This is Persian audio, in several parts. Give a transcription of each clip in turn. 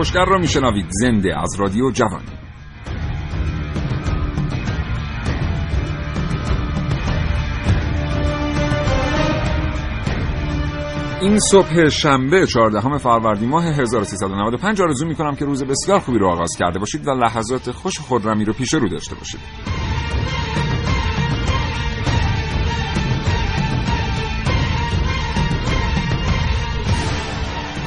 کاوشگر را میشنوید زنده از رادیو جوان این صبح شنبه 14 فروردین ماه 1395 آرزو می کنم که روز بسیار خوبی رو آغاز کرده باشید و لحظات خوش خودرمی رو پیش رو داشته باشید.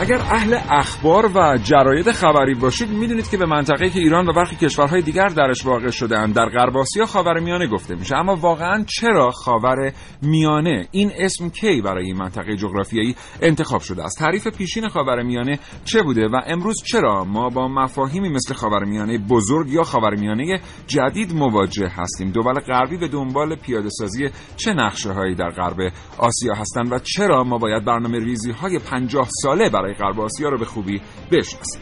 اگر اهل اخبار و جراید خبری باشید می‌دونید که به منطقه که ایران و برخی کشورهای دیگر درش واقع شده اند در غرب آسیا خاور میانه گفته میشه. اما واقعا چرا خاور میانه؟ این اسم کی برای این منطقه جغرافیایی انتخاب شده است؟ تعریف پیشین خاور میانه چه بوده و امروز چرا ما با مفاهیمی مثل خاور میانه بزرگ یا خاور میانه جدید مواجه هستیم؟ دول غربی به دنبال پیاده سازی چه نقشه هایی در غرب آسیا هستند و چرا ما باید برنامه ریزی های 50 ساله برای غرب آسیا رو به خوبی بشناسیم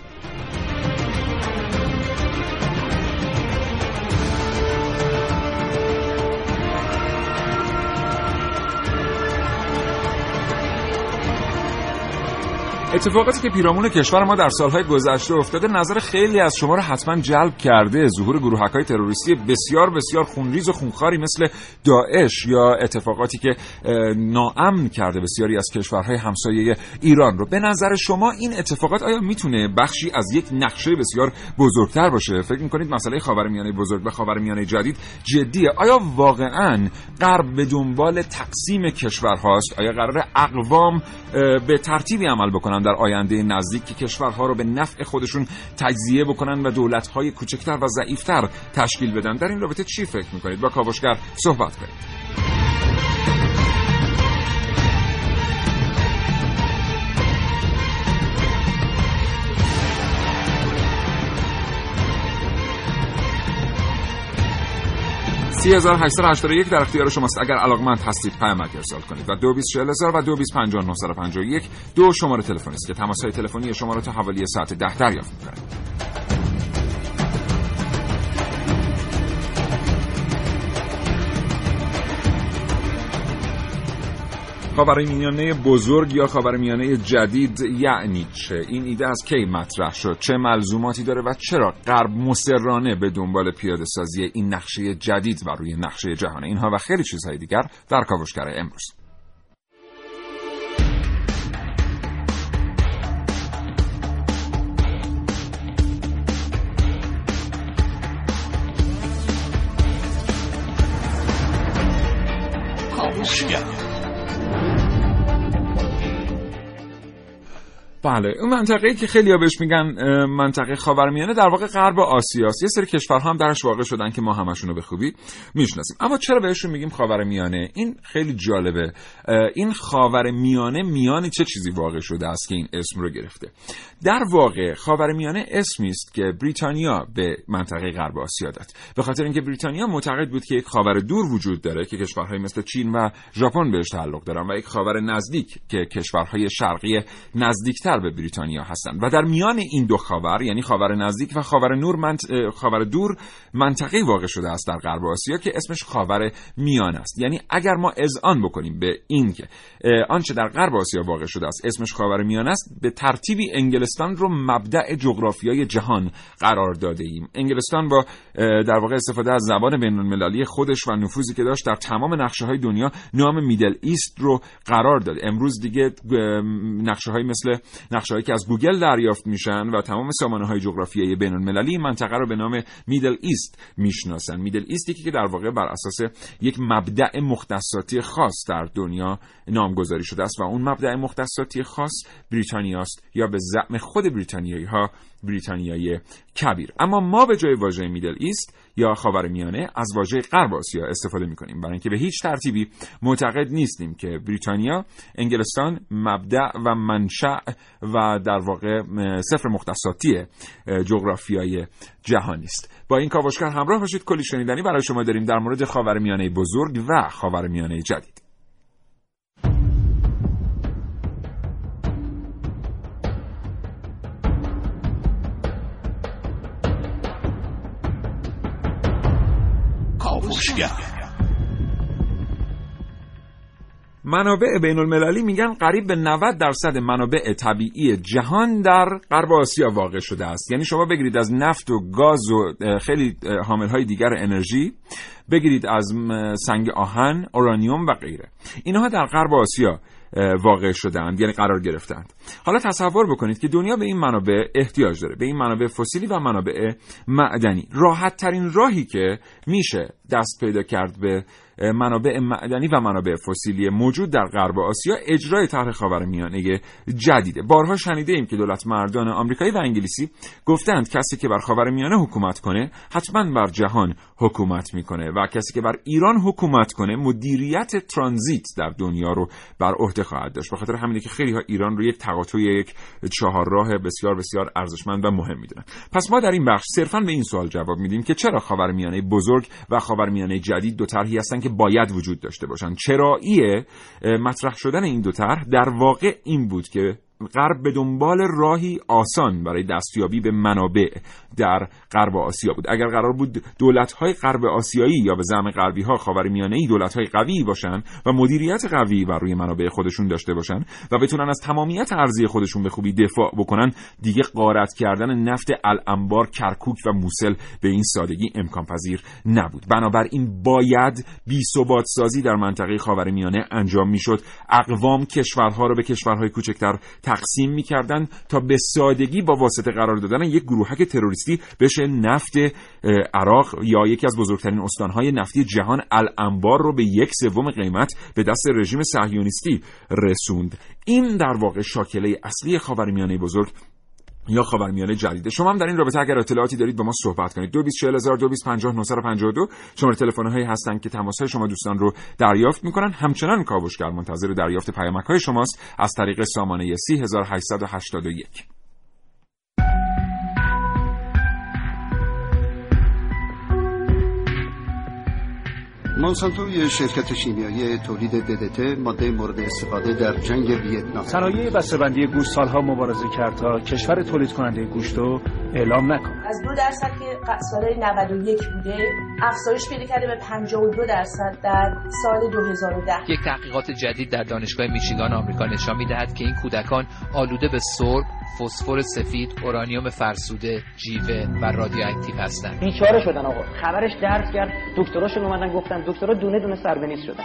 اتفاقاتی که پیرامون کشور ما در سالهای گذشته افتاده نظر خیلی از شما رو حتما جلب کرده. ظهور گروهک های تروریستی بسیار بسیار خونریز و خونخاری مثل داعش یا اتفاقاتی که ناامن کرده بسیاری از کشورهای همسایه ایران رو. به نظر شما این اتفاقات آیا می‌تونه بخشی از یک نقشه بسیار بزرگتر باشه؟ فکر می‌کنید مسئله خاورمیانه بزرگ به خاورمیانه جدید جدیه. آیا واقعا غرب به دنبال تقسیم کشورهاست؟ آیا قرار اقوام به ترتیبی عمل بکنن در آینده نزدیک که کشورها رو به نفع خودشون تجزیه بکنن و دولت‌های کوچکتر و ضعیفتر تشکیل بدن. در این رابطه چی فکر می‌کنید؟ با کاوشگر صحبت کنید. 3881 در اختیار شماست. اگر علاقمند هستید پیامک ارسال کنید. و 224000 و 225951 دو شماره تلفنی است که تماس های تلفنی شما را تا حوالی ساعت 10 دریافت می‌کنید خاورمیانه بزرگ یا خاورمیانه جدید یعنی چه؟ این ایده از کی مطرح شد؟ چه ملزوماتی داره و چرا غرب مسررانه به دنبال پیاده سازی این نقشه جدید و روی نقشه جهان اینها و خیلی چیزهای دیگر در کاوشگر امروز؟ کاوشگر. بله اون منطقه که خیلی ها بهش میگن منطقه خاورمیانه در واقع غرب آسیاست. یه سری کشورها هم درش واقع شدن که ما همشون رو به خوبی می‌شناسیم. اما چرا بهشون میگیم خاورمیانه؟ این خیلی جالبه. این خاورمیانه میان چه چیزی واقع شده است که این اسم رو گرفته؟ در واقع خاورمیانه اسمی است که بریتانیا به منطقه غرب آسیا داد. به خاطر اینکه بریتانیا معتقد بود که یک خاور دور وجود داره که کشورهای مثل چین و ژاپن بهش تعلق دارن و یک خاور نزدیک که کشورهای شرقی نزدیکتر به بریتانیا هستند و در میان این دو خاور یعنی خاور نزدیک و خاور نور منط... خاور دور منطقه واقع شده است در غرب آسیا که اسمش خاور میان است. یعنی اگر ما اذعان بکنیم به این که آنچه در غرب آسیا واقع شده است اسمش خاور میان است به ترتیبی انگلستان رو مبدع جغرافیای جهان قرار داده ایم. انگلستان با در واقع استفاده از زبان بین المللی خودش و نفوذی که داشت در تمام نقشه های دنیا نام میدل ایست رو قرار داد امروز دیگه نقشه های مثل نقشه که از گوگل دریافت میشن و تمام سامانه های جغرافیایی بین المللی منطقه رو به نام Middle East می‌شناسن. Middle East ی که در واقع بر اساس یک مبدع مختصاتی خاص در دنیا نامگذاری شده است و اون مبدع مختصاتی خاص بریتانیاست یا به زعم خود بریتانیایی ها بریتانیای کبیر. اما ما به جای واژه Middle East یا خاورمیانه از واژه غرب آسیا استفاده می‌کنیم. برای اینکه به هیچ ترتیبی معتقد نیستیم که بریتانیا انگلستان مبدع و منشأ و در واقع صفر مختصاتی جغرافیای جهانی است. با این کاوشگر همراه باشید. کلی شنیدنی برای شما داریم در مورد خاورمیانه بزرگ و خاورمیانه جدید. منابع بین المللی میگن قریب به 90 درصد منابع طبیعی جهان در غرب آسیا واقع شده است. یعنی شما بگیرید از نفت و گاز و خیلی حامل های دیگر انرژی بگیرید از سنگ آهن، اورانیوم و غیره. اینها در غرب آسیا واقع شدند یعنی قرار گرفتند حالا تصور بکنید که دنیا به این منابع احتیاج داره به این منابع فسیلی و منابع معدنی. راحت ترین راهی که میشه دست پیدا کرد به منابع معدنی و منابع فسیلی موجود در غرب آسیا اجرای طرح خاورمیانه جدیده. بارها شنیده ایم که دولت مردان آمریکایی و انگلیسی گفتند کسی که بر خاورمیانه حکومت کنه حتما بر جهان حکومت می‌کنه و کسی که بر ایران حکومت کنه مدیریت ترانزیت در دنیا رو بر عهده خواهد داشت. به خاطر همینه که خیلی ها ایران رو یک تقاطع یک چهارراه بسیار بسیار ارزشمند و مهم می‌دونن. پس ما در این بخش صرفا به این سوال جواب میدیم که چرا خاورمیانه بزرگ و خاورمیانه جدید دو طرحی هستن که باید وجود داشته باشند چرایی مطرح شدن این دو طرح در واقع این بود که غرب به دنبال راهی آسان برای دستیابی به منابع در غرب آسیا بود. اگر قرار بود های غرب آسیایی یا به زعم غربی ها ای دولت های قوی باشن و مدیریت قوی بر روی منابع خودشون داشته باشن و بتونن از تمامیت ارزی خودشون به خوبی دفاع بکنن دیگه غارت کردن نفت الانبار کرکوک و موسل به این سادگی امکان پذیر نبود. بنابراین باید بی ثبات سازی در منطقه خاورمیانه انجام می‌شد. اقوام کشورها رو به کشورهای کوچکتر تقسیم می‌کردن تا به سادگی با واسطه قرار دادن یک گروهک تروریستی بشه نفت عراق یا یکی از بزرگترین استانهای نفتی جهان الانبار رو به یک سوم قیمت به دست رژیم صهیونیستی رسوند. این در واقع شاکله اصلی خاورمیانه بزرگ یا خاورمیانه جدیده شما هم در این رابطه اگر اطلاعاتی دارید با ما صحبت کنید. 224000 شماره تلفن هایی هستن که تماس های شما دوستان رو دریافت می‌کنن. همچنان کاوشگر منتظر دریافت پیامک های شماست از طریق سامانه 3881 مانسانتو یه شرکت شیمیایی تولید ددت ماده مورد استفاده در جنگ ویتنام. صنایع بسته‌بندی گوشت سالها مبارزه کرد تا کشور تولید کننده گوشت رو اعلام نکن. از دو درصد که سال 91 بوده افزایش پیدا کرده به 52 درصد در سال 2010 یک تحقیقات جدید در دانشگاه میشیگان آمریکا نشان می‌دهد که این کودکان آلوده به سرب فسفر سفید، اورانیوم فرسوده، جیوه و رادیواکتیو هستند. بیچاره شدن آقا. خبرش درد کرد. دکتراشون اومدن گفتن دکترا دونه دونه سربنیز شدن.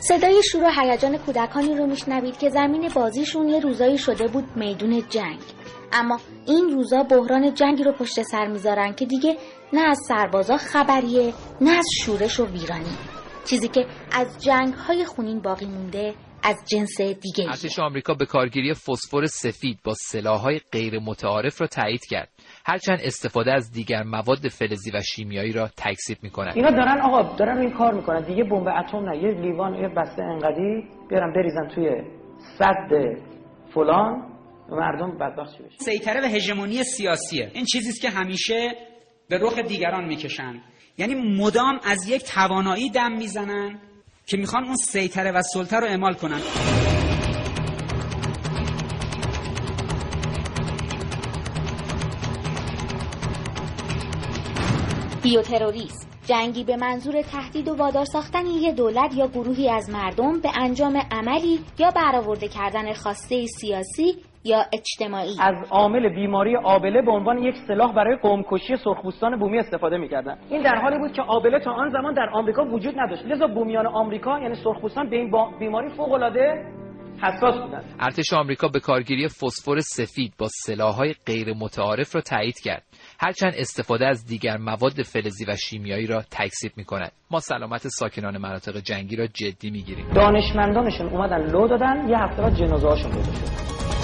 صدای شور و هیجان کودکانی رو میشنوید که زمین بازیشون یه روزایی شده بود میدون جنگ اما این روزا بحران جنگی رو پشت سر می‌ذارن که دیگه نه از سربازا خبریه نه از شورش و ویرانی. چیزی که از جنگ های خونین باقی مونده از جنس دیگه ارتش آمریکا به کارگیری فسفر سفید با سلاحهای غیر متعارف را تایید کرد. هرچند استفاده از دیگر مواد فلزی و شیمیایی را تکذیب می‌کنند اینا دارن آقا دارن این کار می‌کنن. دیگه بمب اتم نه یه لیوان یه بسته انقدی بیارن بریزن توی صد فلان مردم بدبخت بشه سیطره و هژمونی سیاسیه. این چیزی که همیشه به رخ دیگران می‌کشن. یعنی مدام از یک توانایی دم می‌زنن که می‌خوان اون سیطره و سلطه رو اعمال کنن. بیوتروریسم جنگی به منظور تهدید و وادار ساختن یک دولت یا گروهی از مردم به انجام عملی یا برآورده کردن خواسته سیاسی یا اجتماعی؟ از عامل بیماری آبله به عنوان یک سلاح برای قومکشی سرخپوستان بومی استفاده می‌کردن. این در حالی بود که آبله تا آن زمان در آمریکا وجود نداشت. لذا بومیان آمریکا یعنی سرخپوستان به این بیماری فوق العاده حساس بودن ارتش آمریکا به کارگیری فسفر سفید با سلاح‌های غیر متعارف را تایید کرد. هرچند استفاده از دیگر مواد فلزی و شیمیایی را تکذیب می کند ما سلامت ساکنان مناطق جنگی را جدی می گیریم دانشمندانشون اومدن لو دادن یه هفته بعد جنازه هاشون شد.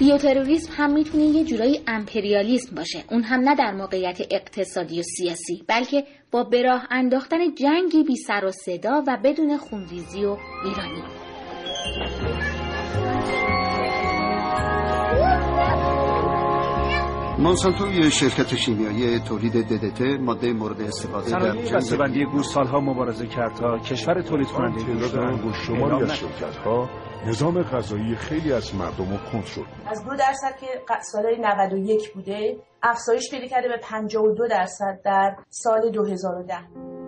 بیوتروریسم هم می‌تونه یه جورایی امپریالیسم باشه. اون هم نه در موقعیت اقتصادی و سیاسی بلکه با براه انداختن جنگی بی سر و صدا و بدون خونریزی و ایرانی. مونسانتو یه شرکت شیمیایی تولید ددت ماده مورد استفاده در جنگ. بسته‌بندی گوشت سالها مبارزه کرد تا کشور تولید کننده گوشت شماری اعلام از نکند. نظام غذایی خیلی از مردم رو کنترل. از دو درصد که سالهای 91 بوده افزایش پیدا کرده به 52 درصد در سال 2010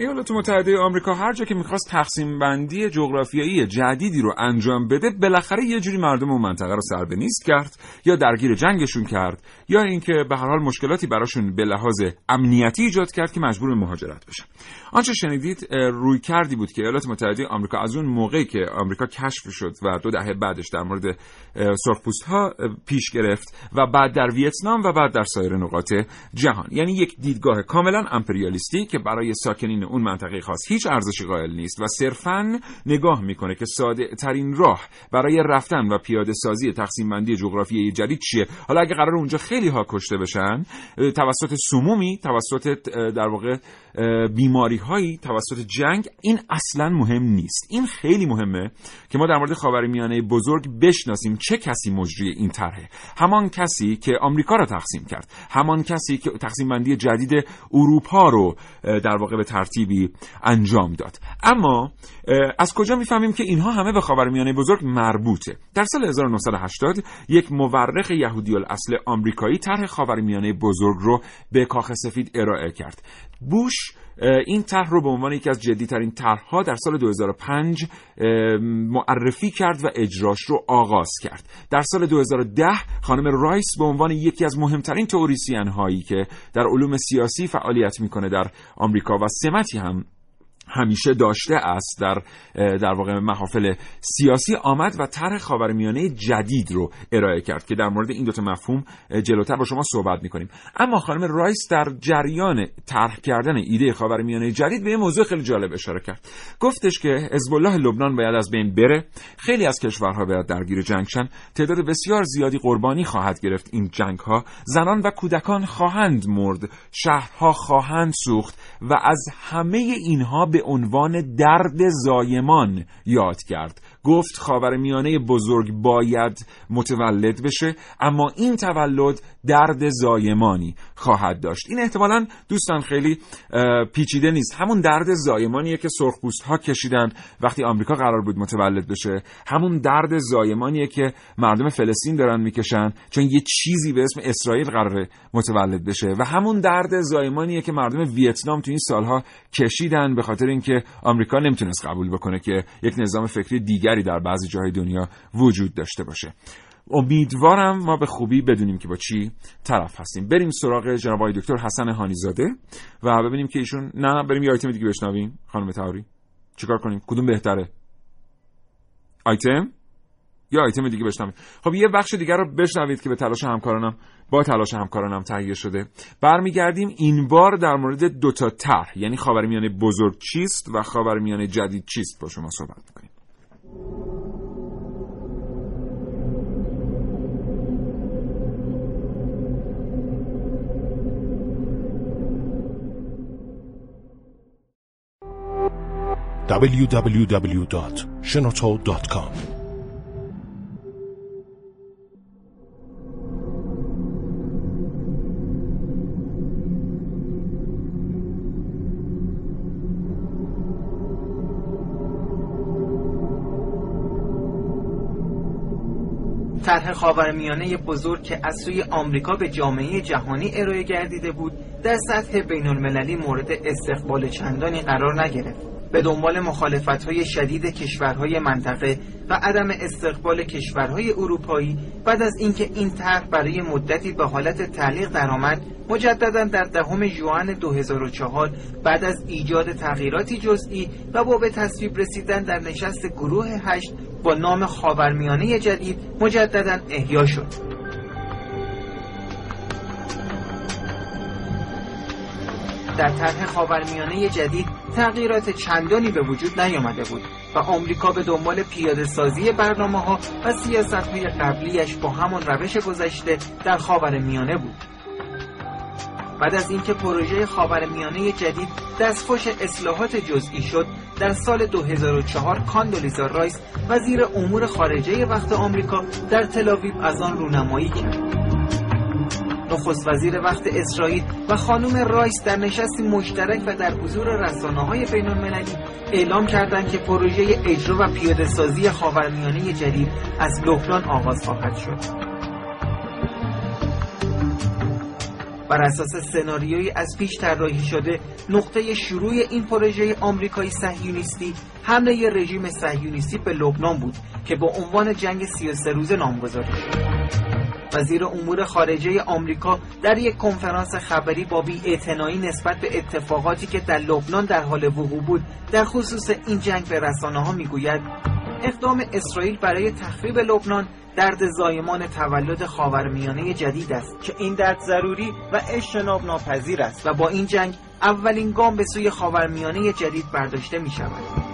ایالات متحده آمریکا هر جا که می‌خواست تقسیم بندی جغرافیایی جدیدی رو انجام بده بالاخره یه جوری مردم اون منطقه رو سر به نیست کرد یا درگیر جنگشون کرد یا اینکه به هر حال مشکلاتی براشون به لحاظ امنیتی ایجاد کرد که مجبور به مهاجرت بشن. آنچه شنیدید روی کردی بود که ایالات متحده آمریکا از اون موقعی که آمریکا کشف شد و دو دهه بعدش در مورد سرخپوست ها پیش گرفت و بعد در ویتنام و بعد در سایر نقاط جهان. یعنی یک دیدگاه کاملا امپریالیستی که برای ساکنین اون منطقه خاص. هیچ ارزشی قائل نیست و صرفا نگاه می‌کنه که ساده ترین راه برای رفتن و پیاده سازی تقسیم بندی جغرافیایی جدید چیه. حالا اگه قرار اونجا خیلی ها کشته بشن توسط سمومی توسط در واقع بیماری هایی توسط جنگ این اصلا مهم نیست. این خیلی مهمه که ما در مورد خاورمیانه بزرگ بشناسیم چه کسی مجری این طرحه. همان کسی که آمریکا را تقسیم کرد. همان کسی که تقسیم بندی جدید اروپا رو در واقع به ترتیبی انجام داد. اما از کجا می‌فهمیم که اینها همه به خاورمیانه بزرگ مربوطه؟ در سال 1980 یک مورخ یهودی الاصل آمریکایی طرح خاورمیانه بزرگ رو به کاخ سفید ارائه کرد. بوش این طرح رو به عنوان یکی از جدیترین طرحها در سال 2005 اه، معرفی کرد و اجراش رو آغاز کرد. در سال 2010 خانم رایس به عنوان یکی از مهمترین تئوریسین هایی که در علوم سیاسی فعالیت می‌کنه در آمریکا و سمتی هم همیشه داشته است در در واقع محافل سیاسی آمد و طرح خاورمیانه جدید رو ارائه کرد که در مورد این دوتا مفهوم اه، جلوتر با شما صحبت می‌کنیم. اما خانم رایس در جریان طرح کردن ایده خاورمیانه جدید به یه موضوع خیلی جالب اشاره کرد. گفتش که حزب الله لبنان باید از بین بره خیلی از کشورها باید درگیر جنگ شن تعداد بسیار زیادی قربانی خواهد گرفت. این جنگ ها زنان و کودکان خواهند مرد شهرها خواهند سوخت و از همه اینها به عنوان درد زایمان یاد کرد. گفت خاورمیانه بزرگ باید متولد بشه اما این تولد درد زایمانی خواهد داشت. این احتمالا دوستان خیلی پیچیده نیست. همون درد زایمانیه که سرخپوست ها کشیدن وقتی آمریکا قرار بود متولد بشه. همون درد زایمانیه که مردم فلسطین دارن می‌کشن چون یه چیزی به اسم اسرائیل قراره متولد بشه. و همون درد زایمانیه که مردم ویتنام تو این سالها کشیدن به خاطر اینکه آمریکا نمی‌تونست قبول بکنه که یک نظام فکری دیگری در بعضی جاهای دنیا وجود داشته باشه. امیدوارم ما به خوبی بدونیم که با چی طرف هستیم. بریم سراغ جناب آقای دکتر حسن هانیزاده و ببینیم که ایشون نه بریم یه آیتم دیگه بشنویم. خانم تهاری چیکار کنیم؟ کدوم بهتره؟ آیتم؟ یا آیتم دیگه بشنویم. خب یه بخش دیگر رو بشنوید که به تلاش همکارانم با تلاش همکارانم تهیه شده. برمیگردیم این بار در مورد دوتا طرح. یعنی خاورمیانه بزرگ چیست و خاورمیانه جدید چیست با شما صحبت می‌کنیم. www.shenoto.com طرح خاورمیانه بزرگ که از سوی آمریکا به جامعه جهانی ارائه گردیده بود در سطح بین المللی مورد استقبال چندانی قرار نگرفت. به دنبال مخالفت های شدید کشورهای منطقه و عدم استقبال کشورهای اروپایی بعد از اینکه این طرح برای مدتی به حالت تعلیق درآمد مجددا در دهم ژوئن 2004 بعد از ایجاد تغییراتی جزئی و با به تصویب رسیدن در نشست گروه هشت با نام خاورمیانه جدید مجددا احیا شد. در طرح خاورمیانه جدید تغییرات چندانی به وجود نیامده بود و آمریکا به دنبال پیاده سازی برنامه ها و سیاست های قبلیش با همان روش گذشته در خاورمیانه بود. بعد از اینکه پروژه خاورمیانه جدید دستخوش اصلاحات جزئی شد در سال 2004 کاندولیزا رایس وزیر امور خارجه وقت آمریکا در تلاویو از آن رونمایی کرد. نخست وزیر وقت اسرائیل و خانم رایس در نشستی مشترک و در حضور رسانه های بین اعلام کردند که پروژه اجرا و پیاده سازی خاورمیانه جدید از لبنان آغاز خواهد شد. بر اساس سناریویی از پیش طراحی شده نقطه شروع این پروژه آمریکایی صهیونیستی حمله رژیم صهیونیستی به لبنان بود که با عنوان جنگ 33 روزه نامگذاری شد وزیر امور خارجه آمریکا در یک کنفرانس خبری با بی‌اعتنایی نسبت به اتفاقاتی که در لبنان در حال وقوع بود در خصوص این جنگ به رسانه ها می‌گوید اقدام اسرائیل برای تخریب لبنان درد زایمان تولد خاورمیانه جدید است که این درد ضروری و اجتناب ناپذیر است و با این جنگ اولین گام به سوی خاورمیانه جدید برداشته می شود.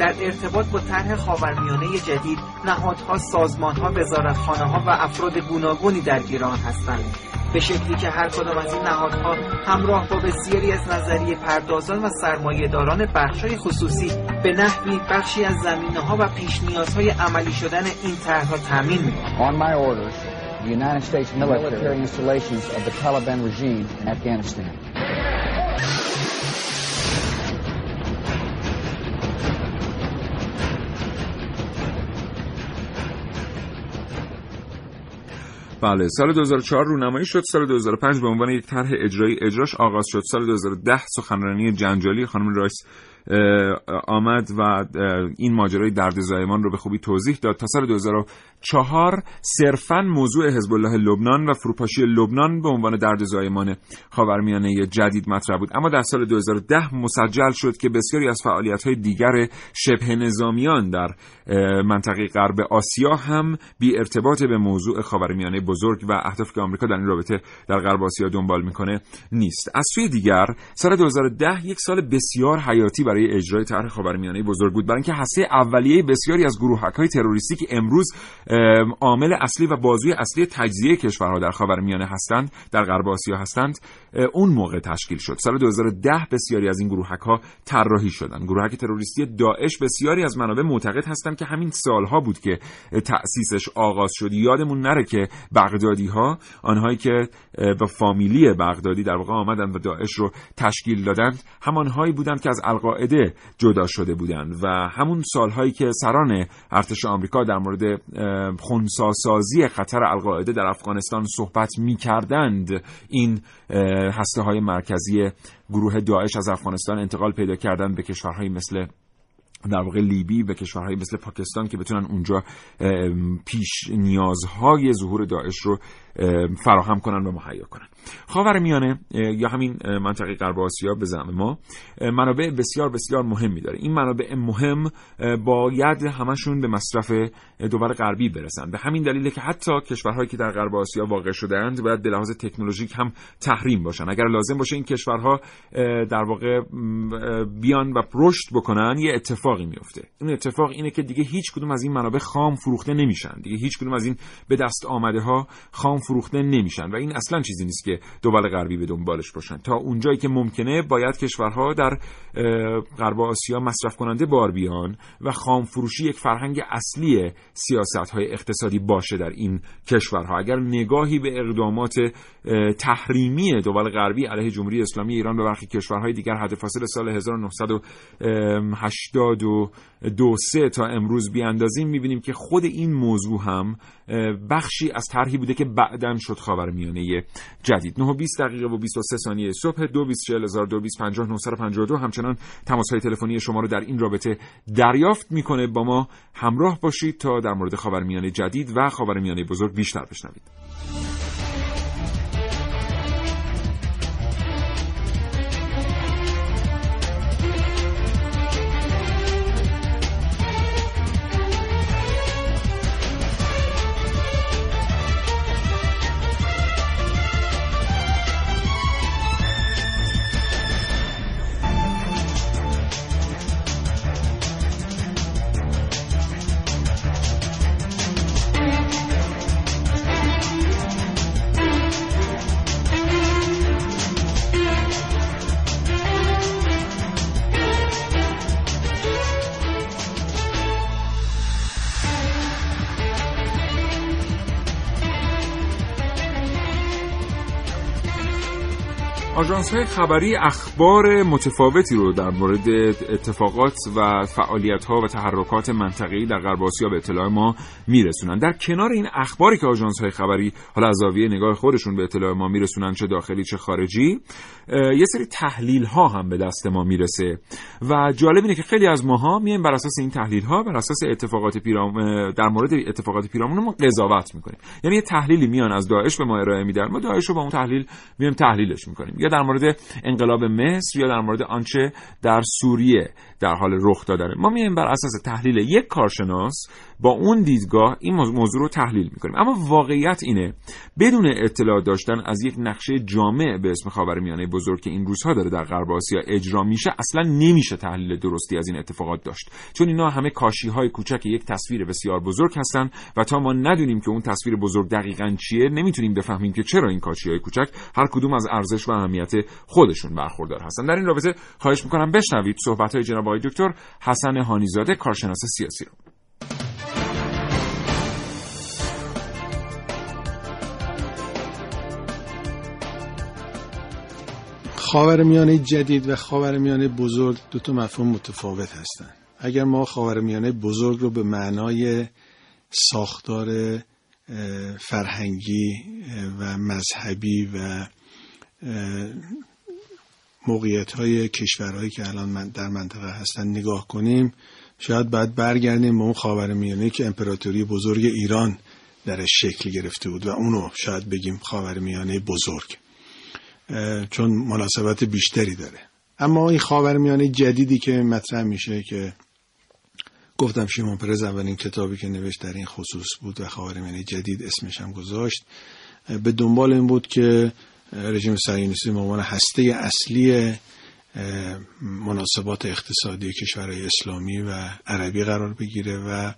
در ارتباط با طرح خاورمیانه جدید نهادها سازمانها وزارتخانه ها و افراد گوناگونی در آن هستند به شکلی که هر کدام از این نهادها همراه با بسیاری از نظریه پردازان و سرمایهداران بخشای خصوصی به نحوی بخشی از زمینه ها و پیش نیازهای عملی شدن این طرحها تامین orders, the United States military installations of the Taliban regime in Afghanistan. بله سال 2004 رونمایی شد. سال 2005 به عنوان یک طرح اجرایی اجراش آغاز شد. سال 2010 سخنرانی جنجالی خانم رایس آمد و این ماجرای درد زایمان رو به خوبی توضیح داد. تا سال 2004 صرفا موضوع حزب الله لبنان و فروپاشی لبنان به عنوان درد زایمان خاورمیانه جدید مطرح بود. اما در سال 2010 مسجل شد که بسیاری از فعالیت های دیگر شبه نظامیان در منطقه غرب آسیا هم بی ارتباط به موضوع خاورمیانه بزرگ و اهدافی که آمریکا در این رابطه در غرب آسیا دنبال می‌کنه نیست. از سوی دیگر سال 2010 یک سال بسیار حیاتی برای اجرای طرح خاورمیانه بزرگ بود. برای اینکه هسته اولیه بسیاری از گروهک های تروریستی که امروز عامل اصلی و بازوی اصلی تجزیه کشورها در خاورمیانه هستند در غرب آسیا هستند اون موقع تشکیل شد. سال 2010 بسیاری از این گروهک ها طراحی شدند. گروهک تروریستی داعش بسیاری از منابع معتقد هستند که همین سالها بود که تأسیسش آغاز شد. یادمون نره که بغدادی ها آنهایی که با فامیلی بغدادی در واقع آمدند و داعش رو تشکیل دادند همانهایی بودند که از القاعده جدا شده بودند و همون سالهایی که سران ارتش آمریکا در مورد خونساسازی خطر القاعده در افغانستان صحبت می کردند این هسته های مرکزی گروه داعش از افغانستان انتقال پیدا کردن به کشورهایی مثل در واقع لیبی و کشورهایی مثل پاکستان که بتونن اونجا پیش نیازهای ظهور داعش رو فراهم کنن و مهیا کنن. خاورمیانه یا همین منطقه غرب آسیا به زعم ما منابع بسیار بسیار مهمی داره. این منابع مهم باید همشون به مصرف دول غربی برسن. به همین دلیله که حتی کشورهایی که در غرب آسیا واقع شدهاند باید به لحاظ تکنولوژیک هم تحریم باشن. اگر لازم باشه این کشورها در واقع بیان و رشد بکنن یه اتفاقی میفته. این اتفاق اینه که دیگه هیچ کدوم از این منابع خام فروخته نمیشن. دیگه هیچ کدوم از این به دست آمده ها خام فروخته نمیشن و این اصلا چیزی نیست که دول غربی به دنبالش باشن. تا اونجایی که ممکنه باید کشورها در غرب آسیا مصرف کننده بار بیان و خام فروشی یک فرهنگ اصلی سیاست های اقتصادی باشه در این کشورها. اگر نگاهی به اقدامات تحریمی دول غربی علیه جمهوری اسلامی ایران و برخی کشورهای دیگر حد فاصل سال 1982 تا امروز بیاندازیم می‌بینیم که خود این موضوع هم بخشی از طرحی بوده که بعدا شد خاورمیانه جدید. 9 20 دقیقه و 23 ثانیه صبح. 2 همچنان تماس های تلفنی شما رو در این رابطه دریافت می‌کنه. با ما همراه باشید تا در مورد خاورمیانه جدید و خاورمیانه بزرگ بیشتر بشنوید. آژانس های خبری اخبار متفاوتی رو در مورد اتفاقات و فعالیت ها و تحرکات منطقه‌ای در غرب آسیا به اطلاع ما میرسونن. در کنار این اخباری که آژانس های خبری حالا از زاویه نگاه خودشون به اطلاع ما میرسونن چه داخلی چه خارجی یه سری تحلیل ها هم به دست ما می‌رسه. و جالب اینه که خیلی از ماها میایم بر اساس این تحلیل ها بر اساس اتفاقات پیرام در مورد اتفاقات پیرامون ما قضاوت می‌کنیم. یعنی یه تحلیلی میان از داعش به ما ارائه میدن ما داعش رو با اون تحلیل میایم تحلیلش می‌کنیم. یا در مورد انقلاب مصر یا در مورد آنچه در سوریه در حال رخ دادن ما میایم بر اساس تحلیل یک کارشناس با اون دیدگاه این موضوع رو تحلیل می‌کنیم. اما واقعیت اینه بدون اطلاع داشتن از یک نقشه جامع به اسم خاورمیانه بزرگ که این روزها داره در غرب آسیا اجرا میشه اصلا نمیشه تحلیل درستی از این اتفاقات داشت. چون اینا همه کاشی های کوچک یک تصویر بسیار بزرگ هستن و تا ما ندونیم که اون تصویر بزرگ دقیقا چیه نمی‌تونیم بفهمیم که چرا این کاشی های کوچک هر کدوم از ارزش و اهمیت خودشون برخوردار هستن. در این رابطه خواهش می‌کنم بشنوید صحبت های جناب آقای دکتر حسن هانیزاده کارشناس سیاسی رو خاورمیانه جدید و خاورمیانه بزرگ دو تا مفهوم متفاوت هستند. اگر ما خاورمیانه بزرگ رو به معنای ساختار فرهنگی و مذهبی و موقعیت های کشورهایی که الان در منطقه هستن نگاه کنیم شاید بعد برگردیم به اون خاورمیانه که امپراتوری بزرگ ایران درش شکل گرفته بود و اونو شاید بگیم خاورمیانه بزرگ. چون مناسبت بیشتری داره. اما این خاورمیانه جدیدی که مطرح میشه که گفتم شیمون پرز اولین کتابی که نوشت در این خصوص بود و خاورمیانه جدید اسمش هم گذاشت به دنبال این بود که رژیم صهیونیستی به عنوان هسته اصلی مناسبات اقتصادی کشورهای اسلامی و عربی قرار بگیره و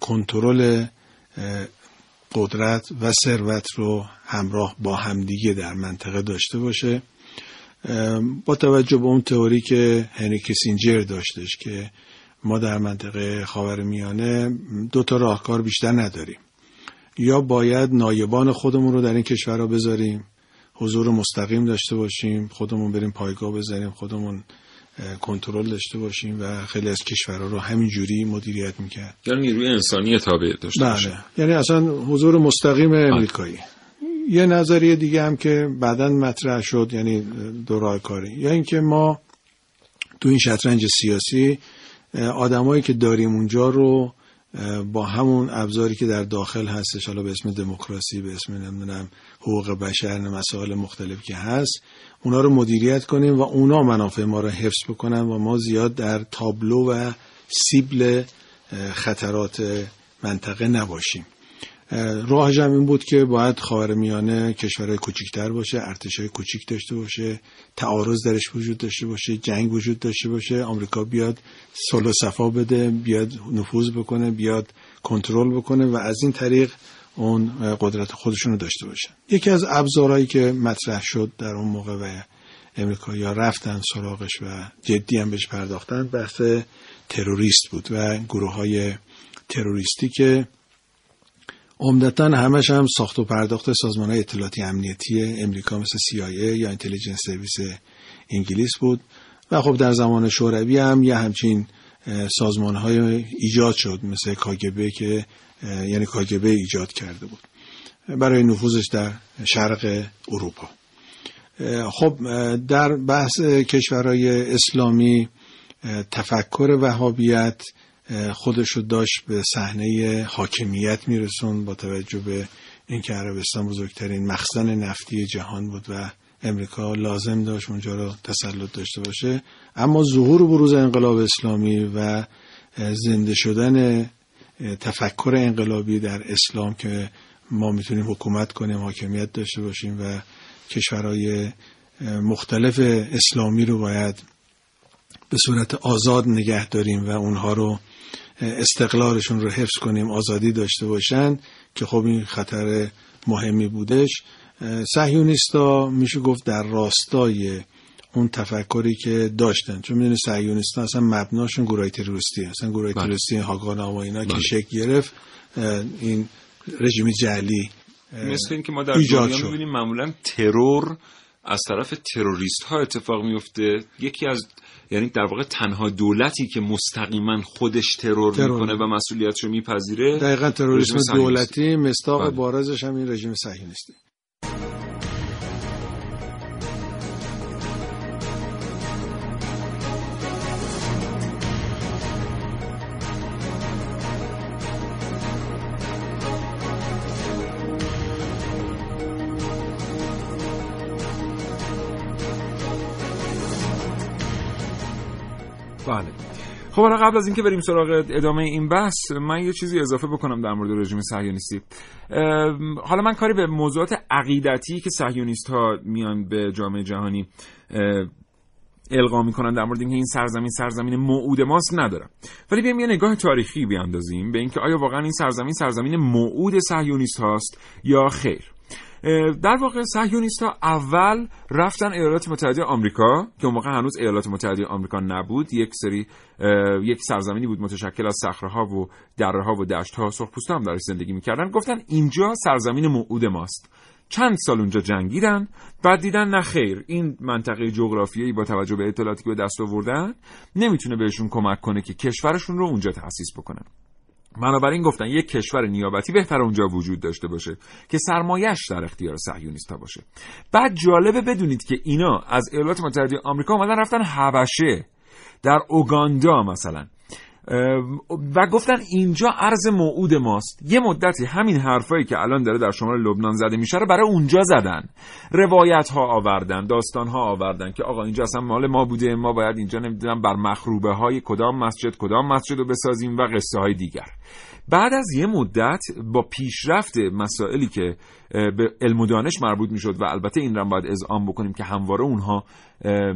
کنترل قدرت و ثروت رو همراه با همدیگه در منطقه داشته باشه. با توجه به اون تئوری که هنری کسینجر داشتش که ما در منطقه خاورمیانه دو تا راهکار بیشتر نداریم. یا باید نایبان خودمون رو در این کشورها بذاریم حضور مستقیم داشته باشیم خودمون بریم پایگاه بزنیم خودمون کنترل داشته باشیم و خیلی از کشورها رو همین جوری مدیریت می‌کرد. یعنی نیروی انسانی تابع داشته بله. باشه یعنی اصلا حضور مستقیم امریکایی یه نظریه دیگه هم که بعدا مطرح شد یعنی دو راه کاری. یا اینکه ما تو این شطرنج سیاسی آدمایی که داریم اونجا رو با همون ابزاری که در داخل هستش حالا به اسم دموکراسی به اسم نمی‌دونم حقوق بشر مسائل مختلف که هست اونا رو مدیریت کنیم و اونا منافع ما رو حفظ بکنن و ما زیاد در تابلو و سیبل خطرات منطقه نباشیم. راهش هم بود که باید خاورمیانه کشورهای کوچیکتر باشه ارتشای کوچیک داشته باشه تعارض درش وجود داشته باشه جنگ وجود داشته باشه آمریکا بیاد صلح صفا بده بیاد نفوذ بکنه بیاد کنترل بکنه و از این طریق اون قدرت خودشون رو داشته باشن. یکی از ابزارهایی که مطرح شد در اون موقع و امریکا رفتن سراغش و جدی هم بهش پرداختن بحث تروریست بود و گروه های تروریستی که عمدتا همش هم ساخت و پرداخت سازمان های اطلاعاتی امنیتی امریکا مثل CIA یا اینتلیجنس سرویس انگلیس بود و خب در زمان شوروی هم یه همچین سازمان های ایجاد شد مثل کاگبه که یعنی کاگبه ایجاد کرده بود برای نفوذش در شرق اروپا. خب در بحث کشورهای اسلامی تفکر وهابیت خودش رو داشت به صحنه حاکمیت میرسون با توجه به اینکه عربستان بزرگترین مخزن نفتی جهان بود و امریکا لازم داشت اونجا رو تسلط داشته باشه. اما ظهور بروز انقلاب اسلامی و زنده شدن تفکر انقلابی در اسلام که ما می‌تونیم حکومت کنیم حاکمیت داشته باشیم و کشورهای مختلف اسلامی رو باید به صورت آزاد نگه داریم و اونها رو استقلالشون رو حفظ کنیم آزادی داشته باشن که خب این خطر مهمی بودش. صهیونیستا میشه گفت در راستای اون تفکری که داشتن. چون می‌دونی صهیونیستا اصلا مبناشون گروه تروریستی اصلا گروه بله. تروریستی هاگان و اینا بله. که شکل گرفت این رژیم جعلی مثل اینکه ما در دنیا می‌بینیم معمولا ترور از طرف تروریست ها اتفاق میفته یکی از یعنی در واقع تنها دولتی که مستقیما خودش ترور, ترور. می‌کنه و مسئولیتش رو میپذیره دقیقا تروریسم دولتی مستاق بله. بارزش هم این رژیم صهیونیستی خب حالا قبل از اینکه بریم سراغ ادامه این بحث من یه چیزی اضافه بکنم در مورد رژیم صهیونیستی. حالا من کاری به موضوعات عقیدتی که صهیونیست ها میان به جامعه جهانی القا می‌کنن در مورد اینکه این سرزمین سرزمین موعود ماست ندارم. ولی بیایم یه نگاه تاریخی بیاندازیم به اینکه آیا واقعا این سرزمین سرزمین موعود صهیونیست هاست یا خیر. در واقع ها اول رفتن ایالات متحده آمریکا که اون موقع هنوز ایالات متحده آمریکا نبود. یک سری یک سرزمینی بود متشکل از ها و ها و دشت‌ها سرخپوستا هم درش زندگی می‌کردن. گفتن اینجا سرزمین موعود ماست. چند سال اونجا جنگیدن بعد دیدن نه خیر. این منطقه جغرافیایی با توجه به اطلاعاتی که به دست آوردن نمی‌تونه بهشون کمک کنه که کشورشون رو اونجا تأسیس بکنن بنابراین گفتن یک کشور نیابتی بهتر اونجا وجود داشته باشه که سرمایش در اختیار صهیونیست‌ها باشه. بعد جالبه بدونید که اینا از ایالات متحده آمریکا اومدن رفتن حبشه در اوگاندا مثلا. و گفتن اینجا ارز موعود ماست. یه مدتی همین حرفایی که الان داره در شمال لبنان زده میشه رو برای اونجا زدن. روایت ها آوردن داستان ها آوردن که آقا اینجا اصلا مال ما بوده ما باید اینجا نمی‌دونم بر مخروبه های کدام مسجد کدام مسجد رو بسازیم و قصه های دیگر. بعد از یه مدت با پیشرفت مسائلی که به علم و دانش مربوط می‌شد و البته این را باید اذعان بکنیم که همواره اونها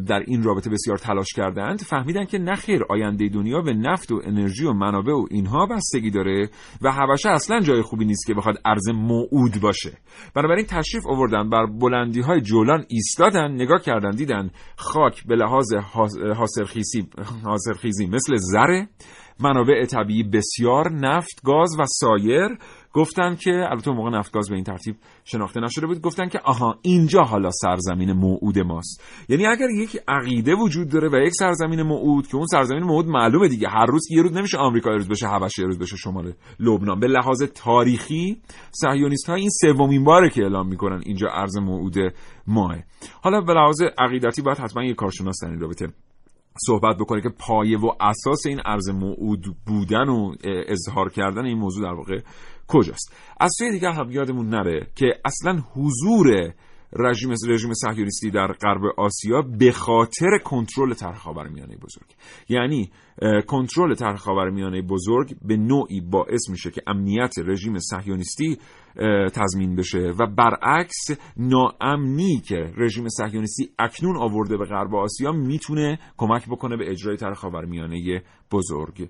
در این رابطه بسیار تلاش کردند فهمیدن که نخیر آینده دنیا به نفت و انرژی و منابع و اینها بستگی داره و حبشه اصلا جای خوبی نیست که بخواد ارز موعود باشه. بنابراین تشریف آوردن بر بلندی های جولان ایستادن نگاه کردن دیدن خاک به لحاظ حاصلخیزی مثل زره منابع طبیعی بسیار نفت گاز و سایر گفتن که البته موقع نفت گاز به این ترتیب شناخته نشده بود گفتن که آها اینجا حالا سرزمین موعود ماست. یعنی اگر یک عقیده وجود داره و یک سرزمین موعود که اون سرزمین موعود معلومه دیگه هر روز یه روز نمیشه آمریکا یه روز بشه حبشه یه روز بشه شمال لبنان. به لحاظ تاریخی صهیونیست ها این سومین باره که اعلام می‌کنن اینجا ارز موعود ماه. حالا به لحاظ عقیدتی باید حتما یه کارشناس در این رابطه صحبت بکنه که پایه و اساس این ارز موعود بودن و اظهار کردن این موضوع در واقع کجاست؟ از سوی دیگر هم یادمون نره که اصلا حضور رژیم رژیم صهیونیستی در غرب آسیا به خاطر کنترل طرح خاورمیانه بزرگ. یعنی کنترل طرح خاورمیانه بزرگ به نوعی باعث میشه که امنیت رژیم صهیونیستی تضمین بشه و برعکس ناامنی که رژیم صهیونیستی اکنون آورده به غرب آسیا می‌تونه کمک بکنه به اجرای طرح خاورمیانه بزرگ.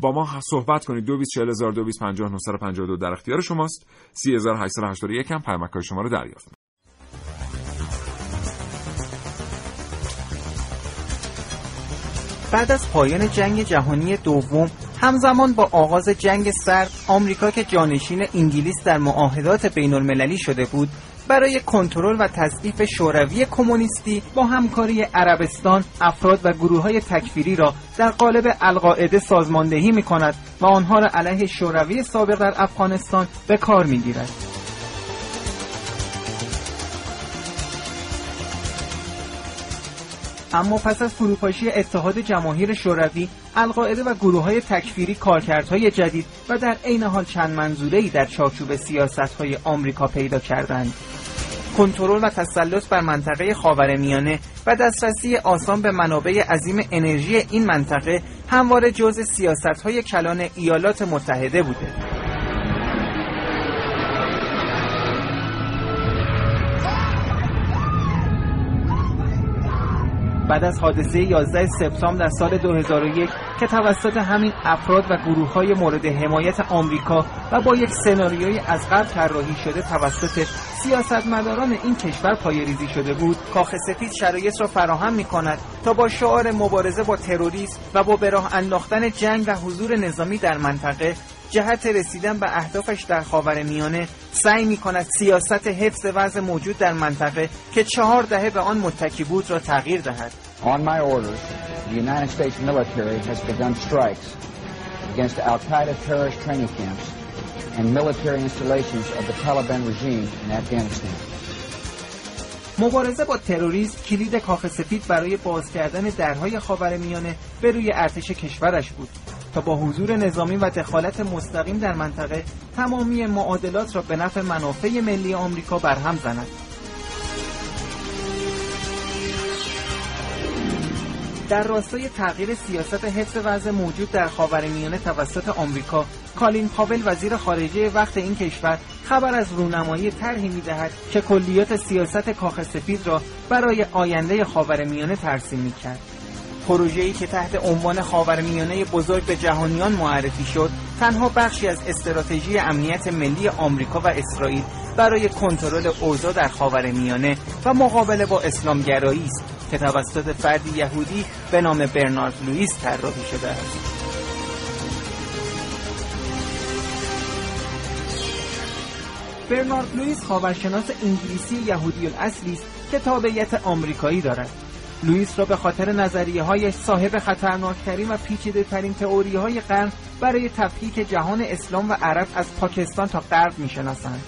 با ما صحبت کنید. 224000 در اختیار شماست. 3881 هم پیامک شما رو دریافت. بعد از پایان جنگ جهانی دوم همزمان با آغاز جنگ سرد آمریکا که جانشین انگلیس در معاهدات بین المللی شده بود برای کنترل و تضعیف شوروی کمونیستی با همکاری عربستان افراد و گروه های تکفیری را در قالب القاعده سازماندهی می کند و آنها را علیه شوروی سابق در افغانستان به کار می گیرد. اما پس از فروپاشی اتحاد جماهیر شوروی القاعده و گروه های تکفیری کارکردهای جدید و در عین حال چند منظوره‌ای در چارچوب سیاست های آمریکا پیدا کردند کنترل و تسلط بر منطقه خاورمیانه و دسترسی آسان به منابع عظیم انرژی این منطقه همواره جز سیاست های کلان ایالات متحده بوده. بعد از حادثه 11 سپتامبر در سال 2001 که توسط همین افراد و گروه های مورد حمایت آمریکا و با یک سناریوی از قبل طراحی شده توسط سیاستمداران این کشور پایریزی شده بود. کاخ سفید شرایط را فراهم می کند تا با شعار مبارزه با تروریسم و با به راه انداختن جنگ و حضور نظامی در منطقه جهت رسیدن به اهدافش در خاور میانه سعی می کند سیاست حفظ وضع موجود در منطقه که چهار دهه به آن متکی بود را تغییر دهد On my orders, the United States military has begun strikes against Al-Qaeda terrorist training camps and military installations of the Taliban regime in Afghanistan. مبارزه با تروریسم کلید کاخ سفید برای باز کردن درهای خاورمیانه به روی ارتش کشورش بود با حضور نظامی و دخالت مستقیم در منطقه تمامی معادلات را به نفع منافع ملی آمریکا برهم زند. در راستای تغییر سیاست حفظ وضع موجود در خاورمیانه توسط آمریکا کالین پاول وزیر خارجه وقت این کشور خبر از رونمایی طرحی می‌دهد که کلیات سیاست کاخ سفید را برای آینده خاورمیانه ترسیم می‌کرد. پروژه‌ای که تحت عنوان خاورمیانه بزرگ به جهانیان معرفی شد تنها بخشی از استراتژی امنیت ملی آمریکا و اسرائیل برای کنترل اوضاع در خاورمیانه و مقابله با اسلامگرایی است که توسط فردی یهودی به نام برنارد لوئیس طراحی شده است. برنارد لوئیس خاورشناس انگلیسی یهودی الاصلی است که تابعیت آمریکایی دارد. لوئیس را به خاطر نظریه های صاحب خطرناکترین و پیچیده ترین تئوری های قرن برای تفکیک جهان اسلام و عرب از پاکستان تا غرب می‌شناسند.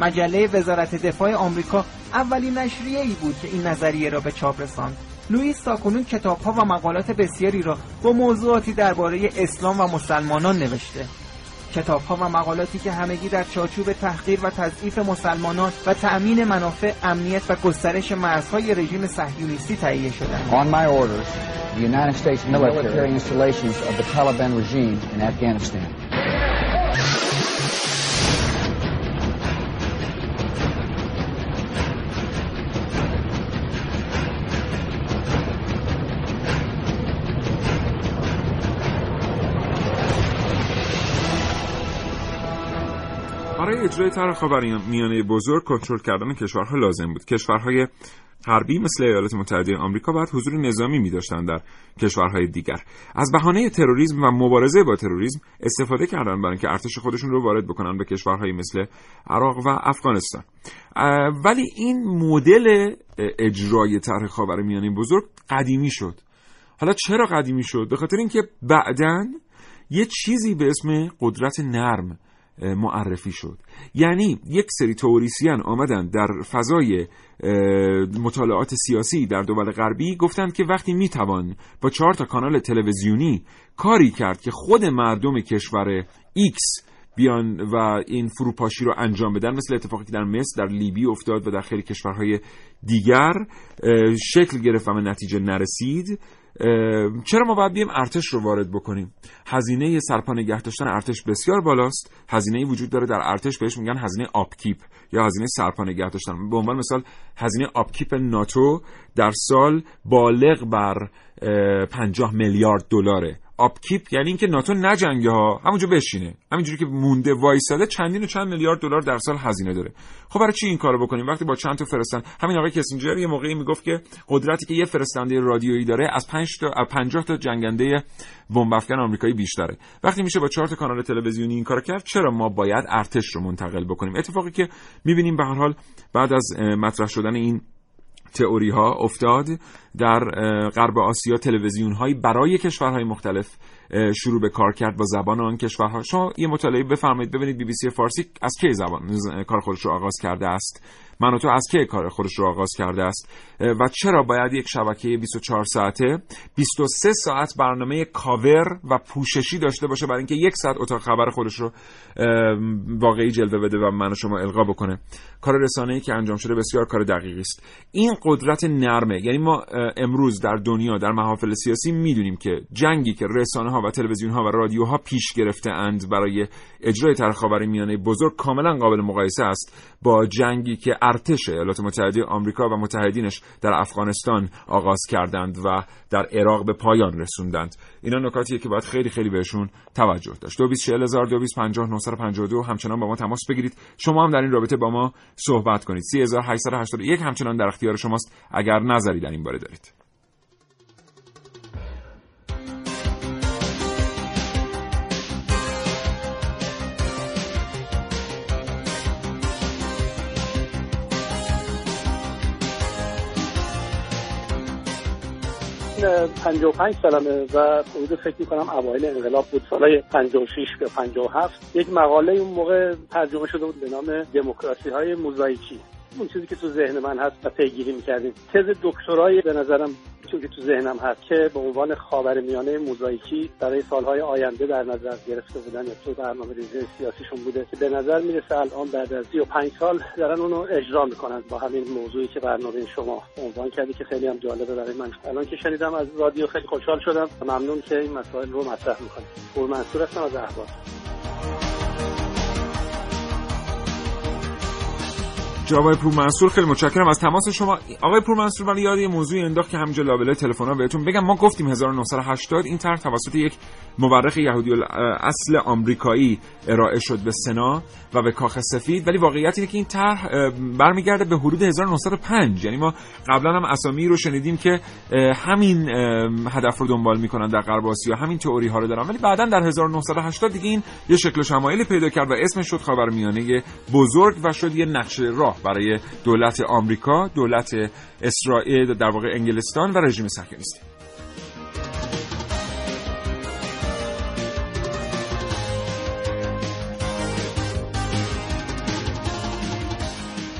مجله وزارت دفاع آمریکا اولین نشریه ای بود که این نظریه را به چاپ رساند. لوئیس تاکنون کتاب ها و مقالات بسیاری را با موضوعاتی درباره اسلام و مسلمانان نوشته. کتاب ها و مقالاتی که همگی در چارچوب تحقیر و تضعیف مسلمانان و تأمین منافع امنیت و گسترش مرزهای رژیم صهیونیستی تهیه شدند. On my orders, the United States military installations of the Taliban regime in Afghanistan. برای اجرای طرح میانه بزرگ کنترل کردن کشورها لازم بود. کشورهای غربی مثل ایالات متحده آمریکا باید حضور نظامی می در کشورهای دیگر. از بهانه تروریسم و مبارزه با تروریسم استفاده کردن برای اینکه ارتش خودشون رو وارد بکنن به کشورهایی مثل عراق و افغانستان. ولی این مدل اجرای طرح خاورمیانه بزرگ قدیمی شد. حالا چرا قدیمی شد؟ به خاطر اینکه بعدا یه چیزی به اسم قدرت نرم معرفی شد. یعنی یک سری تئوریسین آمدن در فضای مطالعات سیاسی در دول غربی گفتند که وقتی می‌توان با چهار تا کانال تلویزیونی کاری کرد که خود مردم کشور X بیان و این فروپاشی رو انجام بدن مثل اتفاقی که در مصر در لیبی افتاد و در خیلی کشورهای دیگر شکل گرفت و نتیجه نرسید چرا ما باید بیایم ارتش رو وارد بکنیم؟ هزینه سرپا نگه داشتن ارتش بسیار بالاست. هزینه وجود داره در ارتش بهش میگن هزینه upkeep یا هزینه سرپا نگه داشتن. به عنوان مثال هزینه upkeep ناتو در سال بالغ بر 50 میلیارد دلاره. upkeep یعنی اینکه ناتو نجنگه ها. همونجا بشینه. همینجوری که مونده وایساده چندین و چند میلیارد دلار در سال هزینه داره. خب برای چی این کارو بکنیم؟ وقتی با چند تا فرستن همین آقای کیسینجر یه موقعی می‌گفت که قدرتی که یه فرستنده رادیویی داره از 5 تا 50 تا جنگنده بمب افکن آمریکایی بیشتره. وقتی میشه با چهار تا کانال تلویزیونی این کار کرد چرا ما باید ارتش رو منتقل بکنیم؟ اتفاقی که می‌بینیم به هر حال بعد از مطرح شدن این تئوری ها افتاد در غرب آسیا تلویزیون هایی برای کشورهای مختلف شروع به کار کرد با زبان آن کشورها. شما یه مطالعه بفرمایید. ببینید بی بی سی فارسی از کی زبان کار خودش رو آغاز کرده است. من و تو از کی کار خودش رو آغاز کرده است؟ و چرا باید یک شبکه 24 ساعته 23 ساعت برنامه کاور و پوششی داشته باشه برای اینکه یک ساعت اتاق خبر خودش رو واقعی جلوه بده و من و شما القا بکنه؟ کار رسانه ای که انجام شده بسیار کار دقیقی است. این قدرت نرمه. یعنی ما امروز در دنیا در محافل سیاسی می‌دونیم که جنگی که رسانه ها و تلویزیون ها و رادیوها پیش گرفته اند برای اجرای طرح میانه بزرگ کاملا قابل مقایسه است با جنگی که ارتش ایالات متحده آمریکا و متحدینش در افغانستان آغاز کردند و در عراق به پایان رسوندند. اینا نکاتیه که باید خیلی خیلی بهشون توجه داشت. 224000 همچنان با ما تماس بگیرید. شما هم در این رابطه با ما صحبت کنید. 3881 همچنان در اختیار شماست. اگر نظری در این باره دارید. من 55 سالمه و حدود فکر می‌کنم اوایل انقلاب بود سالهای 56 یا 57 یک مقاله اون موقع ترجمه شده بود به نام دموکراسی های موزاییکی. اون چیزی که تو ذهن من هست و پیگیری می‌کردیم. تز دکترای به نظرم چون که تو ذهنم هست که به عنوان خاور میانه موزاییکی برای سالهای آینده در نظر گرفته بودن. یا تو برنامه ریزی سیاسیشون بوده که به نظر می‌رسه الان بعد از 35 سال دارن اونو اجرا می‌کنن با همین موضوعی که برنامه شما عنوان کردی که خیلی هم جالبه برای من. الان که شنیدم از رادیو خیلی خوشحال شدم ممنون که این مسائل رو مطرح می‌کنید پور منصور هستم از جواب پور منصور خیلی متشکرم. از تماس شما آقای پور منصور ولی یاد یه موضوع انداخت که همینجا لابلای تلفن بهتون بگم. ما گفتیم 1980 این طرح توسط یک مورخ یهودی اصل آمریکایی ارائه شد به سنا و به کاخ سفید. ولی واقعیت اینه که این طرح برمیگرده به حدود 1905 یعنی ما قبلا هم اسامی رو شنیدیم که همین هدف رو دنبال می‌کنن در غرب آسیا. همین تئوری ها رو دارن. ولی بعدا در 1980 دیگه این یه شکل شمایلی پیدا کرد و اسمش شد خاورمیانه بزرگ و شد یه نقشه راه. برای دولت آمریکا دولت اسرائیل در واقع انگلستان و رژیم صهیونیستی.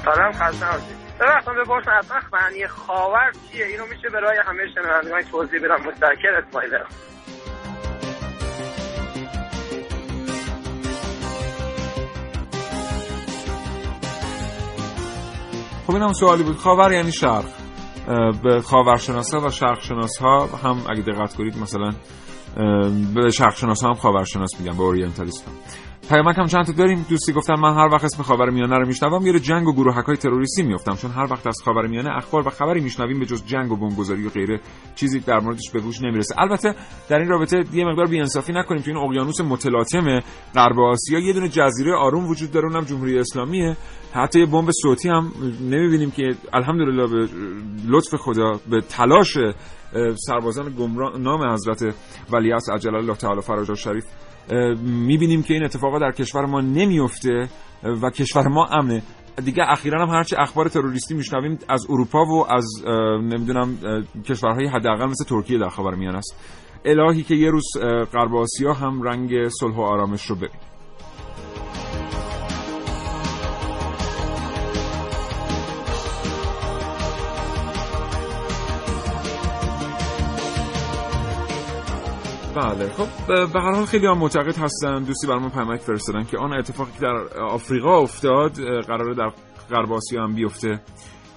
سلام خسته باشید ببخشید بپرسم اصلا معنی خاور چیه؟ اینو میشه برای همه شنوندگان توضیح بدم. متشکر اسماعیل خب اینم سوالی بود. خاور یعنی شرق. به خاورشناس ها و شرق شناس ها هم اگه دقت کنید مثلا به شرق شناس ها هم خاورشناس میگن به اورینتالیست ها پیامک هم چند تا داریم دوستی گفتم من هر وقت اسم خاورمیانه رو میشنوم یه جنگ و گروهک های تروریستی میافتم. چون هر وقت از خاورمیانه اخبار و خبری میشنویم به جز جنگ و بمبگذاری و غیره چیزی در موردش به گوش نمی‌رسه. البته در این رابطه یه مقدار بی‌انصافی نکنیم تو این اقیانوس متلاطم غرب آسیا یه دونه جزیره آروم وجود داره اونم جمهوری اسلامیه. حتی یه بمب صوتی هم نمی‌بینیم که الحمدلله به لطف خدا به تلاش سربازان گمنام حضرت ولیعصر عجل الله تعالی فراج شریف می‌بینیم که این اتفاقا در کشور ما نمیفته و کشور ما امنه. دیگه اخیرا هم هرچی اخبار تروریستی میشنویم از اروپا و از نمی‌دونم کشورهای حداقل مثل ترکیه در خبر میان است. الهی که یه روز غرب آسیا هم رنگ صلح و آرامش رو ببینیم بله. خب به هر حال خیلی هم معتقد هستن دوستی برام پیامک فرستادن که آن اتفاقی که در آفریقا افتاد قراره در غرب آسیا هم بیفته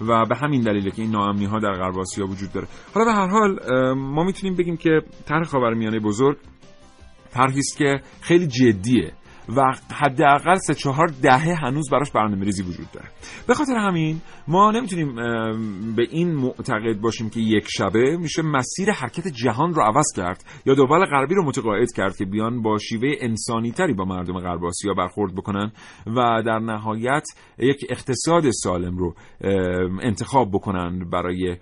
و به همین دلیله که این ناامنی ها در غرب آسیا وجود داره. حالا به هر حال ما می‌تونیم بگیم که طرح خاورمیانه بزرگ طرحی است که خیلی جدیه. و حداقل سه چهار دهه هنوز براش برنامه ریزی وجود داره. به خاطر همین ما نمی‌تونیم به این معتقد باشیم که یک شبه میشه مسیر حرکت جهان رو عوض کرد یا دول غربی رو متقاعد کرد که بیان با شیوه انسانی تری با مردم غرب آسیا برخورد بکنن و در نهایت یک اقتصاد سالم رو انتخاب بکنن برای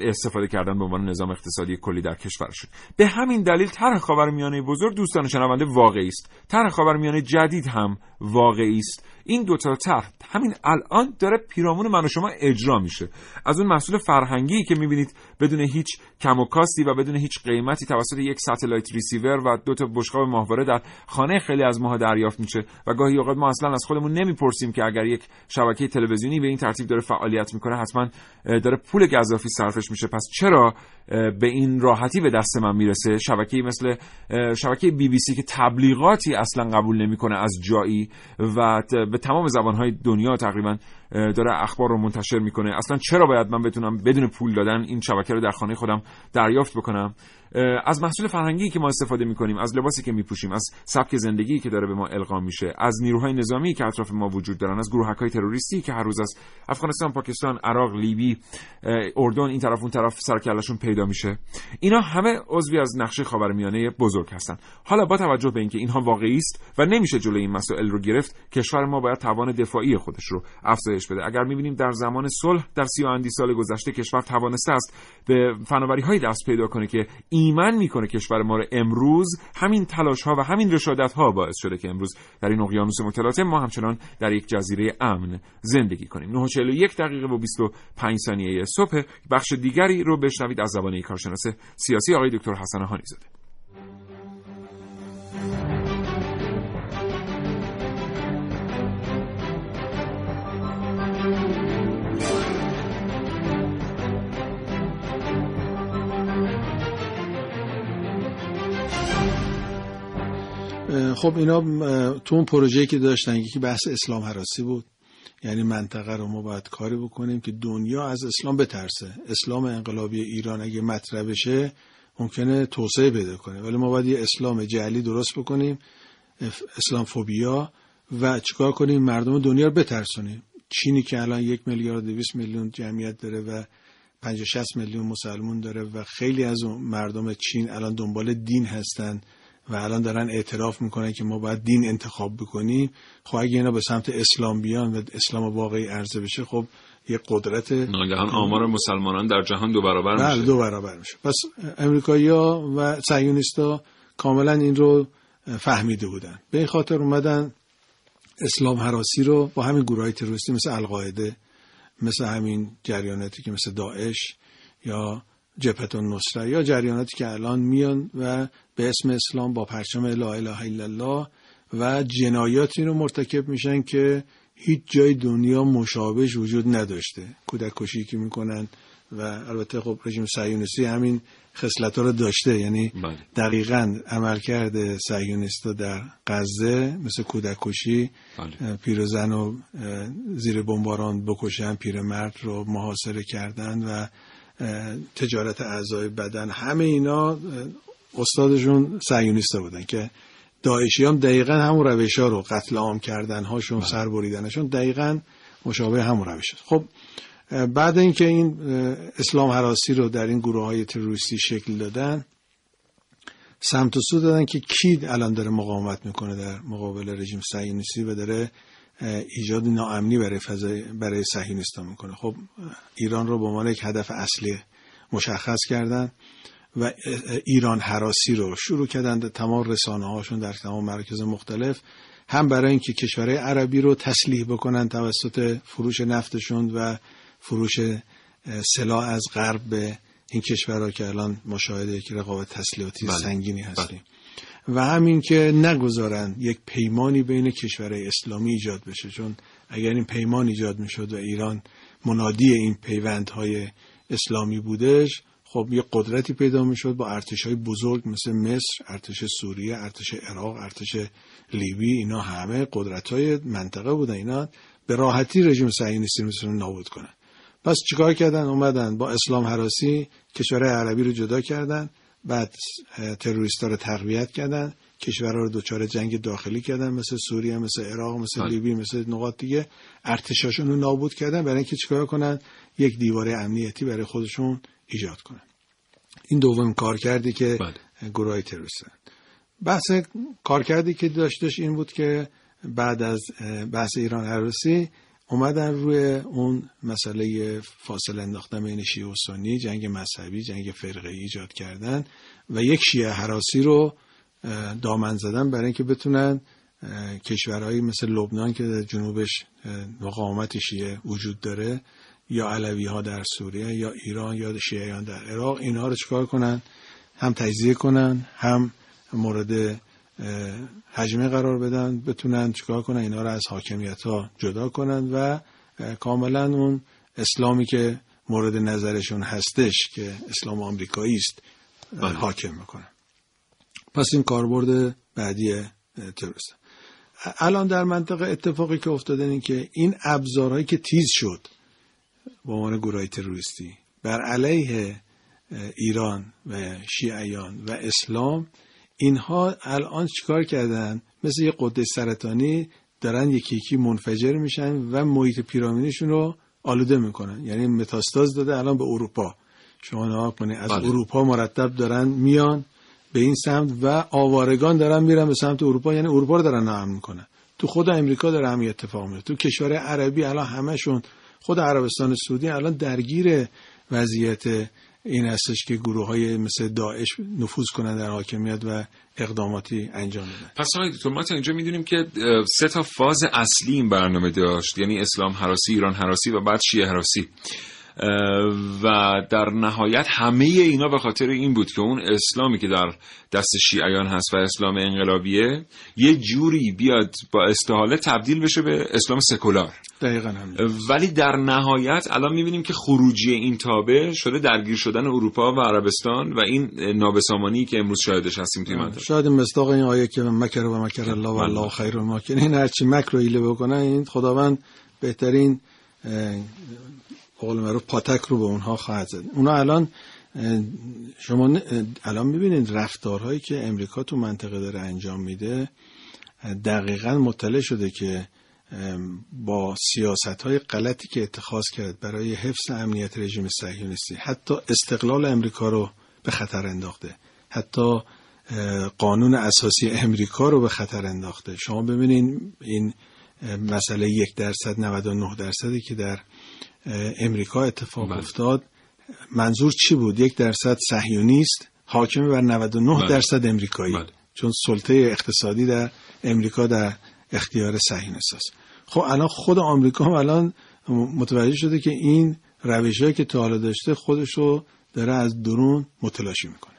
استفاده کردن به عنوان نظام اقتصادی کلی در کشورشون به همین دلیل طرح خاورمیانه بزرگ دوستان شنونده واقعی است. طرح خاورمیانه جدید هم واقعی است. این دو تا طرح همین الان داره پیرامون من و شما اجرا میشه. از اون محصول فرهنگی که می‌بینید بدون هیچ کم و کاستی و بدون هیچ قیمتی توسط یک satellite receiver و دو تا بشقاب ماهواره در خانه خیلی از ماها دریافت میشه و گاهی اوقات ما اصلا از خودمون نمی‌پرسیم که اگر یک شبکه تلویزیونی به این ترتیب داره فعالیت می‌کنه حتما داره پول گزافی صرفش میشه. پس چرا به این راحتی به دست من می‌رسه. شبکه مثل شبکه بی بی سی که تبلیغاتی اصلا قبول نمی‌کنه از جایی و به تمام زبانهای دنیا تقریبا داره اخبار رو منتشر می‌کنه. اصلا چرا باید من بتونم بدون پول دادن این شبکه رو در خانه خودم دریافت بکنم؟ از محصول فرهنگی که ما استفاده می‌کنیم از لباسی که میپوشیم از سبک زندگی که داره به ما القا میشه از نیروهای نظامی که اطراف ما وجود دارن از گروه های تروریستی که هر روز از افغانستان پاکستان عراق لیبی اردن این طرف اون طرف سرکلشون پیدا میشه. اینا همه عضوی از نقشه خاورمیانه بزرگ هستن. حالا با توجه به اینکه اینها واقعی است و نمیشه جلوی این مسائل رو گرفت کشور ما باید توان دفاعی خودش رو افزایش بده. اگر می‌بینیم در زمان صلح در سی و سال گذشته کشور توانسته است به فناوری دست پیدا کنه که ایمن می‌کنه کشور ما رو امروز. همین تلاش ها و همین رشادت ها باعث شده که امروز در این اقیانوس متلاطم ما همچنان در یک جزیره امن زندگی کنیم. 9:41 دقیقه و 25 ثانیه صبح. بخش دیگری رو بشنوید از زبان کارشناس سیاسی آقای دکتر حسن هانی زاده. خب اینا تو اون پروژه‌ای که داشتن یکی بحث اسلام حراسی بود. یعنی منطقه رو ما باید کاری بکنیم که دنیا از اسلام بترسه. اسلام انقلابی ایران اگه مطرح بشه ممکنه توسعه پیدا کنه. ولی ما باید یه اسلام جعلی درست بکنیم اسلام فوبیا و چیکار کنیم؟ مردم دنیا رو بترسونیم. چینی که الان یک میلیارد دویست میلیون جمعیت داره و 50 60 میلیون مسلمون داره و خیلی از مردم چین الان دنبال دین هستن. و الان دارن اعتراف می‌کنن که ما باید دین انتخاب بکنیم. خب اگه اینا به سمت اسلام بیان و اسلام واقعی عرضه بشه خب یه قدرت ناگهان آمار مسلمانان در جهان دو برابر بله، میشه. دو برابر میشه. پس امریکایی‌ها و صهیونیست‌ها کاملا این رو فهمیده بودن. به این خاطر اومدن اسلام حراسی رو با همین گروه های تروریستی مثل القاعده مثل همین جریاناتی که مثل داعش یا جبهت نصره یا جریاناتی که الان میان و به اسم اسلام با پرچم لا اله الا الله و جنایاتی رو مرتکب میشن که هیچ جای دنیا مشابهش وجود نداشته کودک کشی که می‌کنن و البته خب رژیم صهیونیستی همین خصلت رو داشته یعنی بله. دقیقا عملکرد صهیونیستا در غزه مثل کودک کشی بله. پیرزن و زیر بمباران بکشن پیرمرد رو محاصره کردن و تجارت اعضای بدن همه اینا استادشون سیونیستا بودن که داعشی هم دقیقا همون روش ها رو قتل عام کردن هاشون بله. سر بریدنشون دقیقا مشابه همون روش هست. خب بعد اینکه این اسلام حراسی رو در این گروه های تروریستی شکل دادن سمت و سو دادن که کی الان داره مقاومت می‌کنه در مقابل رژیم صهیونیستی و داره ایجاد ناامنی برای فضای برای صهیونیستا می‌کنه خب ایران رو به عنوان یک هدف اصلی مشخص کردن و ایران حراسی رو شروع کردن در تمام رسانه هاشون در تمام مراکز مختلف هم برای اینکه کشورهای عربی رو تسلیح بکنن توسط فروش نفتشون و فروش سلاح از غرب به این کشورها که الان مشاهده یک رقابت تسلیحاتی بله. سنگینی هستیم بله. و همین که نگذارن یک پیمانی بین کشورهای اسلامی ایجاد بشه. چون اگر این پیمان ایجاد می‌شد و ایران منادی این پیوندهای اسلامی بودش خب یه قدرتی پیدا می‌شد با ارتش های بزرگ مثل مصر، ارتش سوریه، ارتش عراق، ارتش لیبی اینا همه قدرت های منطقه بودن. اینا به راحتی رژیم صهیونیستی رو نابود کنن. پس چیکار کردن؟ اومدن با اسلام حراسی کشورهای عربی رو جدا کردن. بعد تروریستا رو تقویت کردن کشورها رو دچار جنگ داخلی کردن مثل سوریه مثل عراق مثل لیبی مثل نقاط دیگه. ارتشاشون رو نابود کردن برای اینکه چیکار کنن؟ یک دیواره امنیتی برای خودشون ایجاد کنن. این دوم کار کردی که گروه تروریستن بحث کارکردی که داشتش این بود که بعد از بحث ایران عروسی اومدن روی اون مسئله فاصله انداختن بین شیعه و سنی جنگ مذهبی جنگ فرقه ایجاد کردن و یک شیعه حراسی رو دامن زدن برای اینکه بتونن کشورهایی مثل لبنان که در جنوبش مقاومت شیعه وجود داره یا علوی ها در سوریه یا ایران یا شیعیان در عراق اینها رو چکار کنن؟ هم تجزیه کنن هم مورد حجمه قرار بدن بتونن چکار کنن؟ اینا رو از حاکمیت ها جدا کنن و کاملا اون اسلامی که مورد نظرشون هستش که اسلام آمریکایی است حاکم می‌کنن پس این کاربرد بعدی تروریست. الان در منطقه اتفاقی که افتاده این که این ابزارهایی که تیز شد به عنوان گروه تروریستی بر علیه ایران و شیعیان و اسلام اینها الان چیکار کردن؟ مثل یه قده سرطانی دارن یکی یکی منفجر میشن و محیط پیرامونیشون رو آلوده می‌کنن. یعنی متاستاز داده الان به اروپا. شما نها کنید از بله. اروپا مرتب دارن میان به این سمت و آوارگان دارن میرن به سمت اروپا. یعنی اروپا رو دارن نام می‌کنن. تو خود امریکا داره همین اتفاق میفته. تو کشور عربی الان همشون خود عربستان سعودی الان درگیر وضعیت این هستش که گروه های مثل داعش نفوذ کنند در حاکمیت و اقداماتی انجام بدن. پس آقای ما تا اینجا می‌دونیم که سه تا فاز اصلی این برنامه داشت. یعنی اسلام حراسی ایران حراسی و بعد شیعه حراسی. و در نهایت همه اینا به خاطر این بود که اون اسلامی که در دست شیعیان هست و اسلام انقلابیه یه جوری بیاد با استحاله تبدیل بشه به اسلام سکولار. دقیقا هم. ولی در نهایت الان می‌بینیم که خروجی این تابه شده درگیر شدن اروپا و عربستان و این نابسامانی که امروز شاهدش هستیم توی منطقه شاید مصداق این آیه که مکر و مکر الله و الله خیر و ماکرین هرچی مکر رو ایله بکنن این خداوند بهترین قول معروف پاتک رو به اونها خواهد زد. اونا الان شما الان می‌بینید رفتارهایی که امریکا تو منطقه داره انجام میده دقیقا مطلع شده که با سیاست های غلطی که اتخاذ کرد برای حفظ امنیت رژیم صهیونیستی حتی استقلال امریکا رو به خطر انداخته حتی قانون اساسی امریکا رو به خطر انداخته. شما ببینید این مسئله یک درصد 99 درصدی که در امریکا اتفاق بله. افتاد منظور چی بود یک درصد صهیونیست حاکم بر 99 بله. درصد امریکایی بله. چون سلطه اقتصادی در امریکا در اختیار صهیونیست است خب الان خود آمریکا هم الان متوجه شده که این روش که تا حالا داشته خودش رو داره از درون متلاشی می‌کنه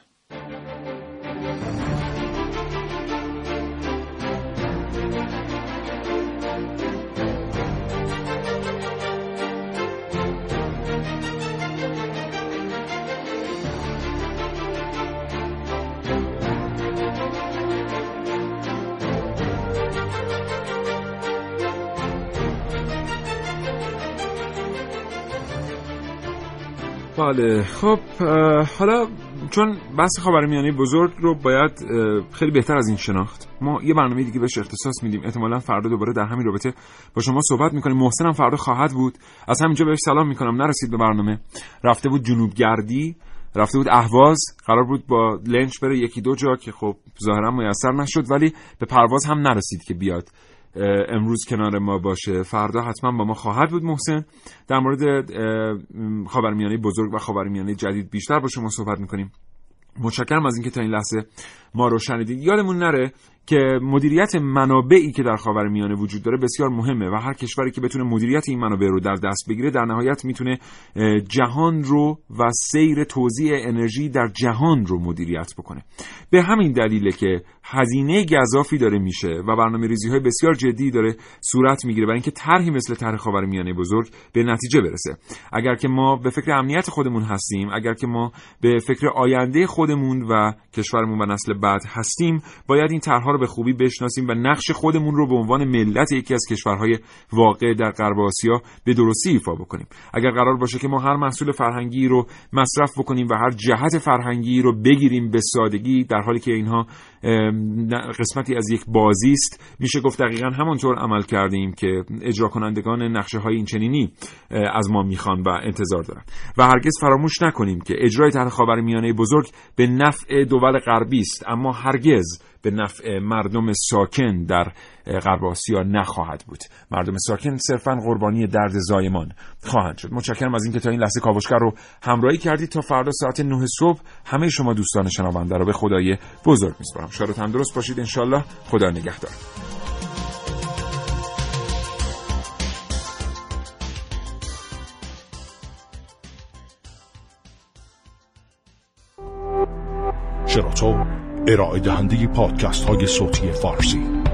بله. خب حالا چون بحث خاورمیانه بزرگ رو باید خیلی بهتر از این شناخت. ما یه برنامه دیگه بهش اختصاص میدیم. احتمالا فردا دوباره در همین رابطه با شما صحبت می‌کنیم. محسن هم فردا خواهد بود. از همینجا بهش سلام می‌کنم. نرسید به برنامه. رفته بود جنوبگردی رفته بود اهواز. قرار بود با لنچ بره یکی دو جا که خب ظاهرا میسر نشد ولی به پرواز هم نرسید که بیاد. امروز کنار ما باشه. فردا حتما با ما خواهد بود محسن. در مورد خاورمیانه بزرگ و خاورمیانه جدید بیشتر با شما صحبت می‌کنیم. متشکرم از اینکه تا این لحظه ما رو شنیدید. یادمون نره که مدیریت منابعی که در خاورمیانه وجود داره بسیار مهمه و هر کشوری که بتونه مدیریت این منابع رو در دست بگیره در نهایت می‌تونه جهان رو و سیر توزیع انرژی در جهان رو مدیریت بکنه. به همین دلیله که هزینه گذافی داره میشه و برنامه ریزی های بسیار جدی داره صورت می‌گیره برای اینکه طرحی مثل طرح خاورمیانه بزرگ به نتیجه برسه. اگر که ما به فکر امنیت خودمون هستیم اگر که ما به فکر آینده خودمون و کشورمون و نسل بعد هستیم باید این طرحها رو به خوبی بشناسیم و نقش خودمون رو به عنوان ملت یکی از کشورهای واقع در غرب آسیا به درستی ایفا بکنیم. اگر قرار باشه که ما هر محصول فرهنگی رو مصرف بکنیم و هر جهت فرهنگی رو بگیریم به سادگی در حالی که اینها قسمتی از یک بازی است. میشه گفت دقیقا همانطور عمل کردیم که اجرا کنندگان نقشه های این چنینی از ما می‌خوان و انتظار دارن. و هرگز فراموش نکنیم که اجرای طرح میانه بزرگ به نفع دول غربی است اما هرگز به نفع مردم ساکن در غرب آسیا نخواهد بود. مردم ساکن صرفا قربانی درد زایمان خواهند شد. متشکرم از اینکه تا این لحظه کاوشگر رو همراهی کردید تا فردا ساعت 9 صبح همه شما دوستان شنونده رو به خدای بزرگ میسپارم. شاد و تندرست باشید. انشالله خدا نگهدار. شراطو ارائه دهنده پادکست های صوتی فارسی.